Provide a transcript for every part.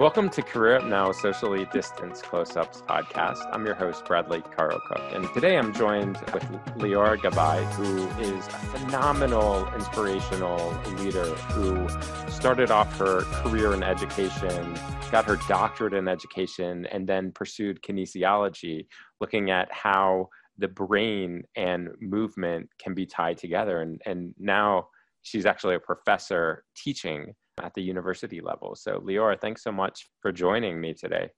Welcome to Career Up Now Socially Distanced Close Ups podcast. I'm your host, Bradley Caro Cook, and today I'm joined with Leora Gabay, who is a phenomenal inspirational leader who started off her career in education, got her doctorate in education, and then pursued kinesiology, looking at how the brain and movement can be tied together. And, and now she's actually a professor teaching at the university level. So, Leora, thanks so much for joining me today.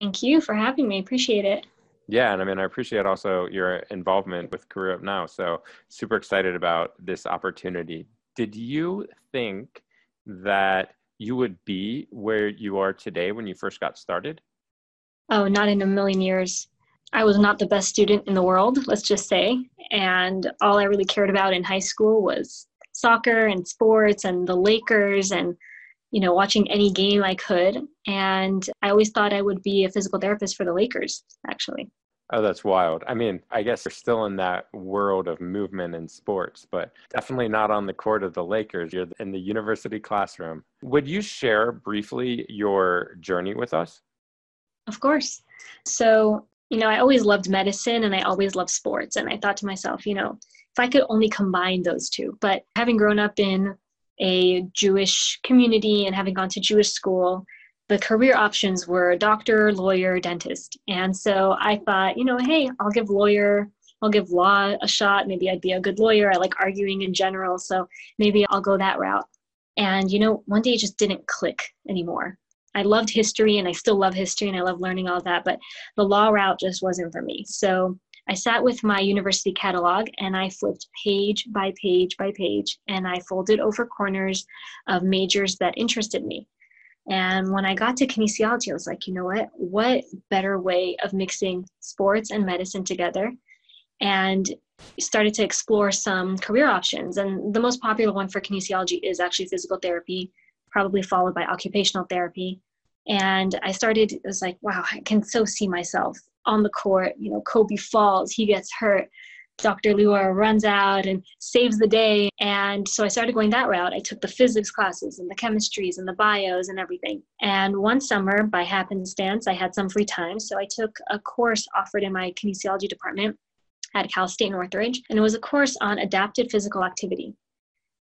Thank you for having me. Appreciate it. Yeah, and I mean, I appreciate also your involvement with Career Up Now. So, super excited about this opportunity. Did you think that you would be where you are today when you first got started? Oh, not in a million years. I was not the best student in the world, let's just say. And all I really cared about in high school was soccer and sports and the Lakers and you know watching any game I could and I always thought I would be a physical therapist for the Lakers actually. Oh, that's wild. I mean, I guess you're still in that world of movement and sports, but definitely not on the court of the Lakers. You're in the university classroom. Would you share briefly your journey with us? Of course. So, you know, I always loved medicine and I always loved sports. And I thought to myself, you know, if I could only combine those two. But having grown up in a Jewish community and having gone to Jewish school, the career options were doctor, lawyer, dentist. And so I thought, you know, hey, I'll give lawyer, I'll give law a shot. Maybe I'd be a good lawyer. I like arguing in general. So maybe I'll go that route. And, you know, one day it just didn't click anymore. I loved history and I still love history and I love learning all that, but the law route just wasn't for me. So I sat with my university catalog and I flipped page by page by page and I folded over corners of majors that interested me. And when I got to kinesiology, I was like, you know what? What better way of mixing sports and medicine together? And started to explore some career options. And the most popular one for kinesiology is actually physical therapy, probably followed by occupational therapy. And I started, it was like, wow, I can so see myself on the court. You know, Kobe falls, he gets hurt. Dr. Leora runs out and saves the day. And so I started going that route. I took the physics classes and the chemistries and the bios and everything. And one summer, by happenstance, I had some free time. So I took a course offered in my kinesiology department at Cal State Northridge. And it was a course on adapted physical activity.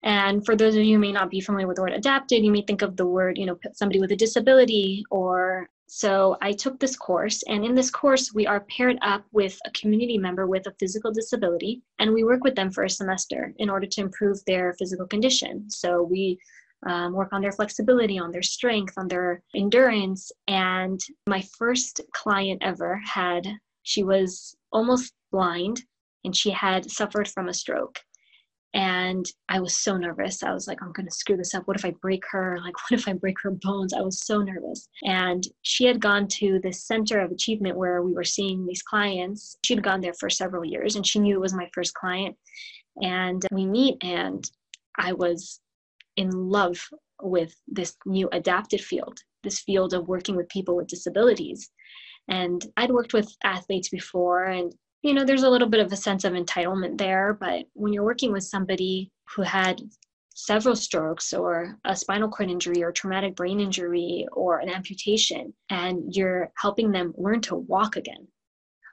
And for those of you who may not be familiar with the word adapted, you may think of the word, you know, somebody with a disability or so I took this course, and in this course, we are paired up with a community member with a physical disability, and we work with them for a semester in order to improve their physical condition. So we um, work on their flexibility, on their strength, on their endurance. And my first client ever had, she was almost blind, and she had suffered from a stroke and i was so nervous. I was like i'm to screw this up. What if i break her? Like what if i break her bones? I was so nervous. And she had gone to this center of achievement where we were seeing these clients. She'd gone there for several years and she knew it was my first client. And we meet and i was in love with this new adapted field this field of working with people with disabilities. And i'd worked with athletes before and you know, there's a little bit of a sense of entitlement there, but when you're working with somebody who had several strokes or a spinal cord injury or traumatic brain injury or an amputation, and you're helping them learn to walk again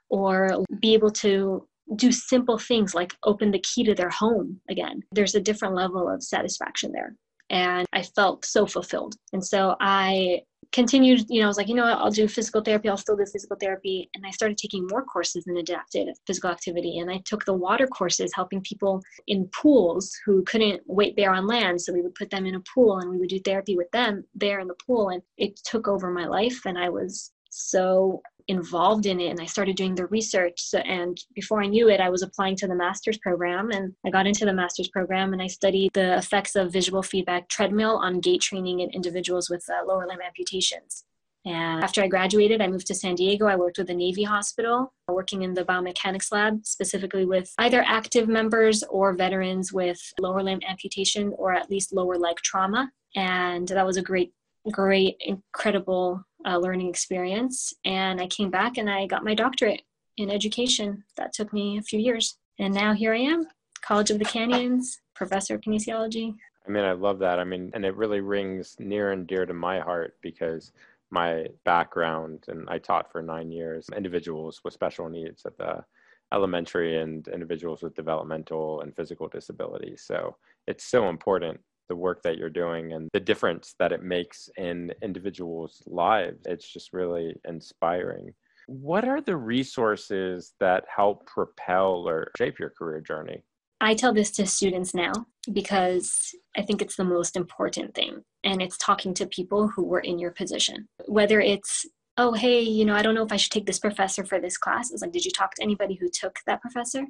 or be able to do simple things like open the key to their home again, there's a different level of satisfaction there. And I felt so fulfilled. And so I continued, you know, I was like, you know what, I'll do physical therapy, I'll still do physical therapy. And I started taking more courses in adapted physical activity. And I took the water courses, helping people in pools who couldn't wait there on land. So we would put them in a pool and we would do therapy with them there in the pool. And it took over my life. And I was so involved in it and I started doing the research. So, and before I knew it, I was applying to the master's program and I got into the master's program and I studied the effects of visual feedback treadmill on gait training in individuals with uh, lower limb amputations. And after I graduated, I moved to San Diego. I worked with the Navy Hospital, working in the biomechanics lab, specifically with either active members or veterans with lower limb amputation or at least lower leg trauma. And that was a great, great, incredible uh, learning experience. And I came back and I got my doctorate in education. That took me a few years. And now here I am, College of the Canyons, professor of kinesiology. I mean, I love that. I mean, and it really rings near and dear to my heart because my background, and I taught for nine years individuals with special needs at the elementary and individuals with developmental and physical disabilities. So it's so important the work that you're doing and the difference that it makes in individuals' lives. It's just really inspiring. What are the resources that help propel or shape your career journey? I tell this to students now because I think it's the most important thing. And it's talking to people who were in your position. Whether it's, oh, hey, you know, I don't know if I should take this professor for this class. It's like, did you talk to anybody who took that professor?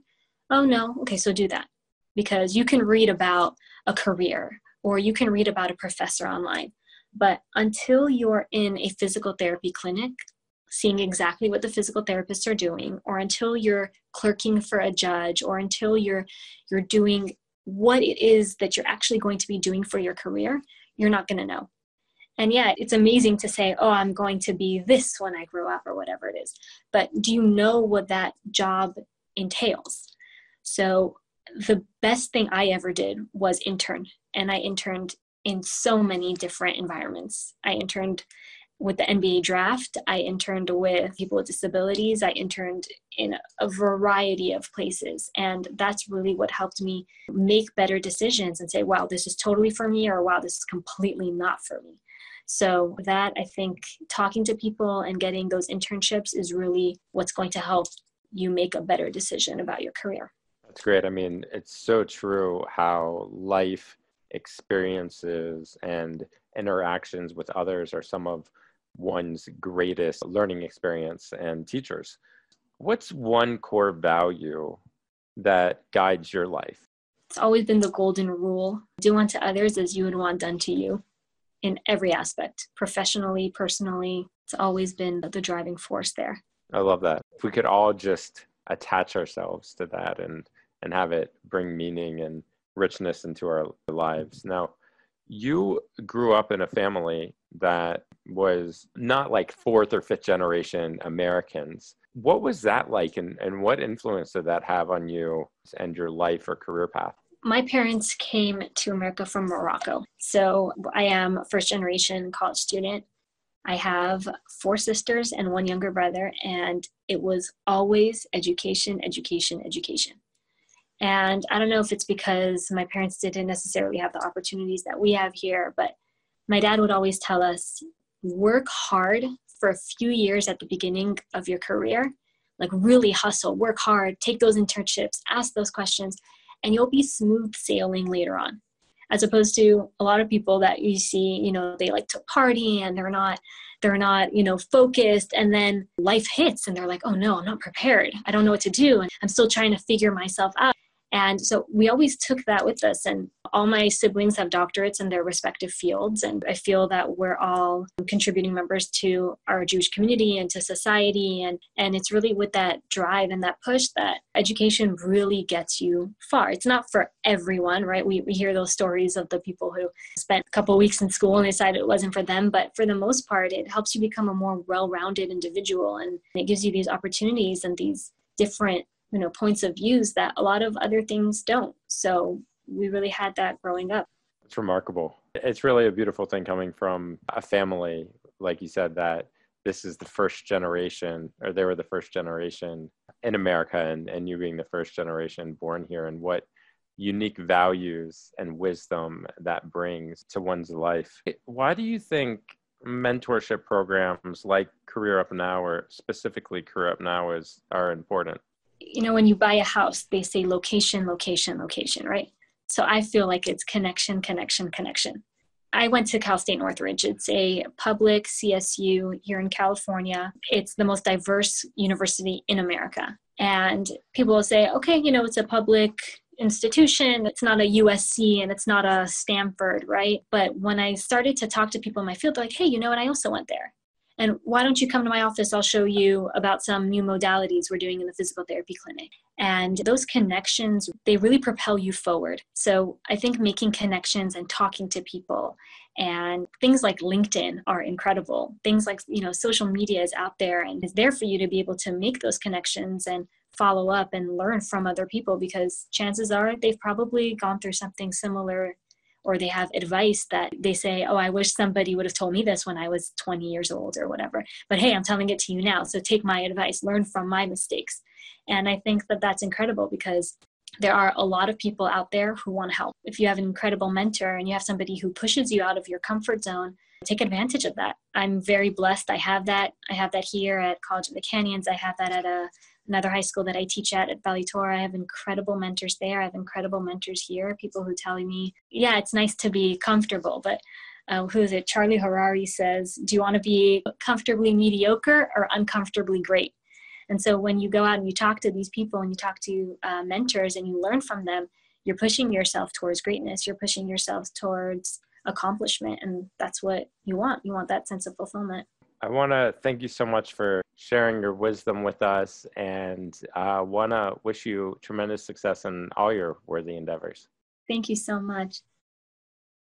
Oh, no. Okay, so do that. Because you can read about a career or you can read about a professor online. But until you're in a physical therapy clinic, seeing exactly what the physical therapists are doing or until you're clerking for a judge or until you're you're doing what it is that you're actually going to be doing for your career you're not going to know. And yet it's amazing to say oh i'm going to be this when i grow up or whatever it is. But do you know what that job entails? So the best thing i ever did was intern and i interned in so many different environments i interned with the NBA draft, I interned with people with disabilities. I interned in a variety of places. And that's really what helped me make better decisions and say, wow, this is totally for me, or wow, this is completely not for me. So, that I think talking to people and getting those internships is really what's going to help you make a better decision about your career. That's great. I mean, it's so true how life experiences and interactions with others are some of one's greatest learning experience and teachers. What's one core value that guides your life? It's always been the golden rule do unto others as you would want done to you in every aspect, professionally, personally. It's always been the driving force there. I love that. If we could all just attach ourselves to that and and have it bring meaning and richness into our lives. Now, you grew up in a family that was not like fourth or fifth generation Americans. What was that like, and, and what influence did that have on you and your life or career path? My parents came to America from Morocco. So I am a first generation college student. I have four sisters and one younger brother, and it was always education, education, education. And I don't know if it's because my parents didn't necessarily have the opportunities that we have here, but my dad would always tell us work hard for a few years at the beginning of your career, like really hustle, work hard, take those internships, ask those questions, and you'll be smooth sailing later on. As opposed to a lot of people that you see, you know, they like to party and they're not they're not you know focused and then life hits and they're like oh no i'm not prepared. I don't know what to do and i'm still trying to figure myself out and so we always took that with us. And all my siblings have doctorates in their respective fields. And I feel that we're all contributing members to our Jewish community and to society. And, and it's really with that drive and that push that education really gets you far. It's not for everyone, right? We, we hear those stories of the people who spent a couple weeks in school and decided it wasn't for them. But for the most part, it helps you become a more well rounded individual. And it gives you these opportunities and these different you know points of views that a lot of other things don't. So we really had that growing up. It's remarkable. It's really a beautiful thing coming from a family like you said that this is the first generation or they were the first generation in america and, and you being the first generation born here and what unique values and wisdom that brings to one's life. Why do you think mentorship programs like career up now or specifically career up now is are important you know, when you buy a house, they say location, location, location, right? So I feel like it's connection, connection, connection. I went to Cal State Northridge. It's a public CSU here in California. It's the most diverse university in America. And people will say, okay, you know, it's a public institution. It's not a USC and it's not a Stanford, right? But when I started to talk to people in my field, they're like, hey, you know what? I also went there. And why don't you come to my office? I'll show you about some new modalities we're doing in the physical therapy clinic. And those connections, they really propel you forward. So I think making connections and talking to people and things like LinkedIn are incredible. Things like, you know, social media is out there and is there for you to be able to make those connections and follow up and learn from other people because chances are they've probably gone through something similar or they have advice that they say, Oh, I wish somebody would have told me this when I was 20 years old or whatever. But hey, I'm telling it to you now. So take my advice, learn from my mistakes. And I think that that's incredible because there are a lot of people out there who want to help. If you have an incredible mentor and you have somebody who pushes you out of your comfort zone, take advantage of that. I'm very blessed. I have that. I have that here at College of the Canyons. I have that at a, another high school that I teach at at Tora. I have incredible mentors there. I have incredible mentors here. People who tell me, yeah, it's nice to be comfortable, but uh, who is it? Charlie Harary says, do you want to be comfortably mediocre or uncomfortably great? And so when you go out and you talk to these people and you talk to uh, mentors and you learn from them, you're pushing yourself towards greatness. You're pushing yourself towards accomplishment. And that's what you want. You want that sense of fulfillment. I want to thank you so much for sharing your wisdom with us and I uh, want to wish you tremendous success in all your worthy endeavors. Thank you so much.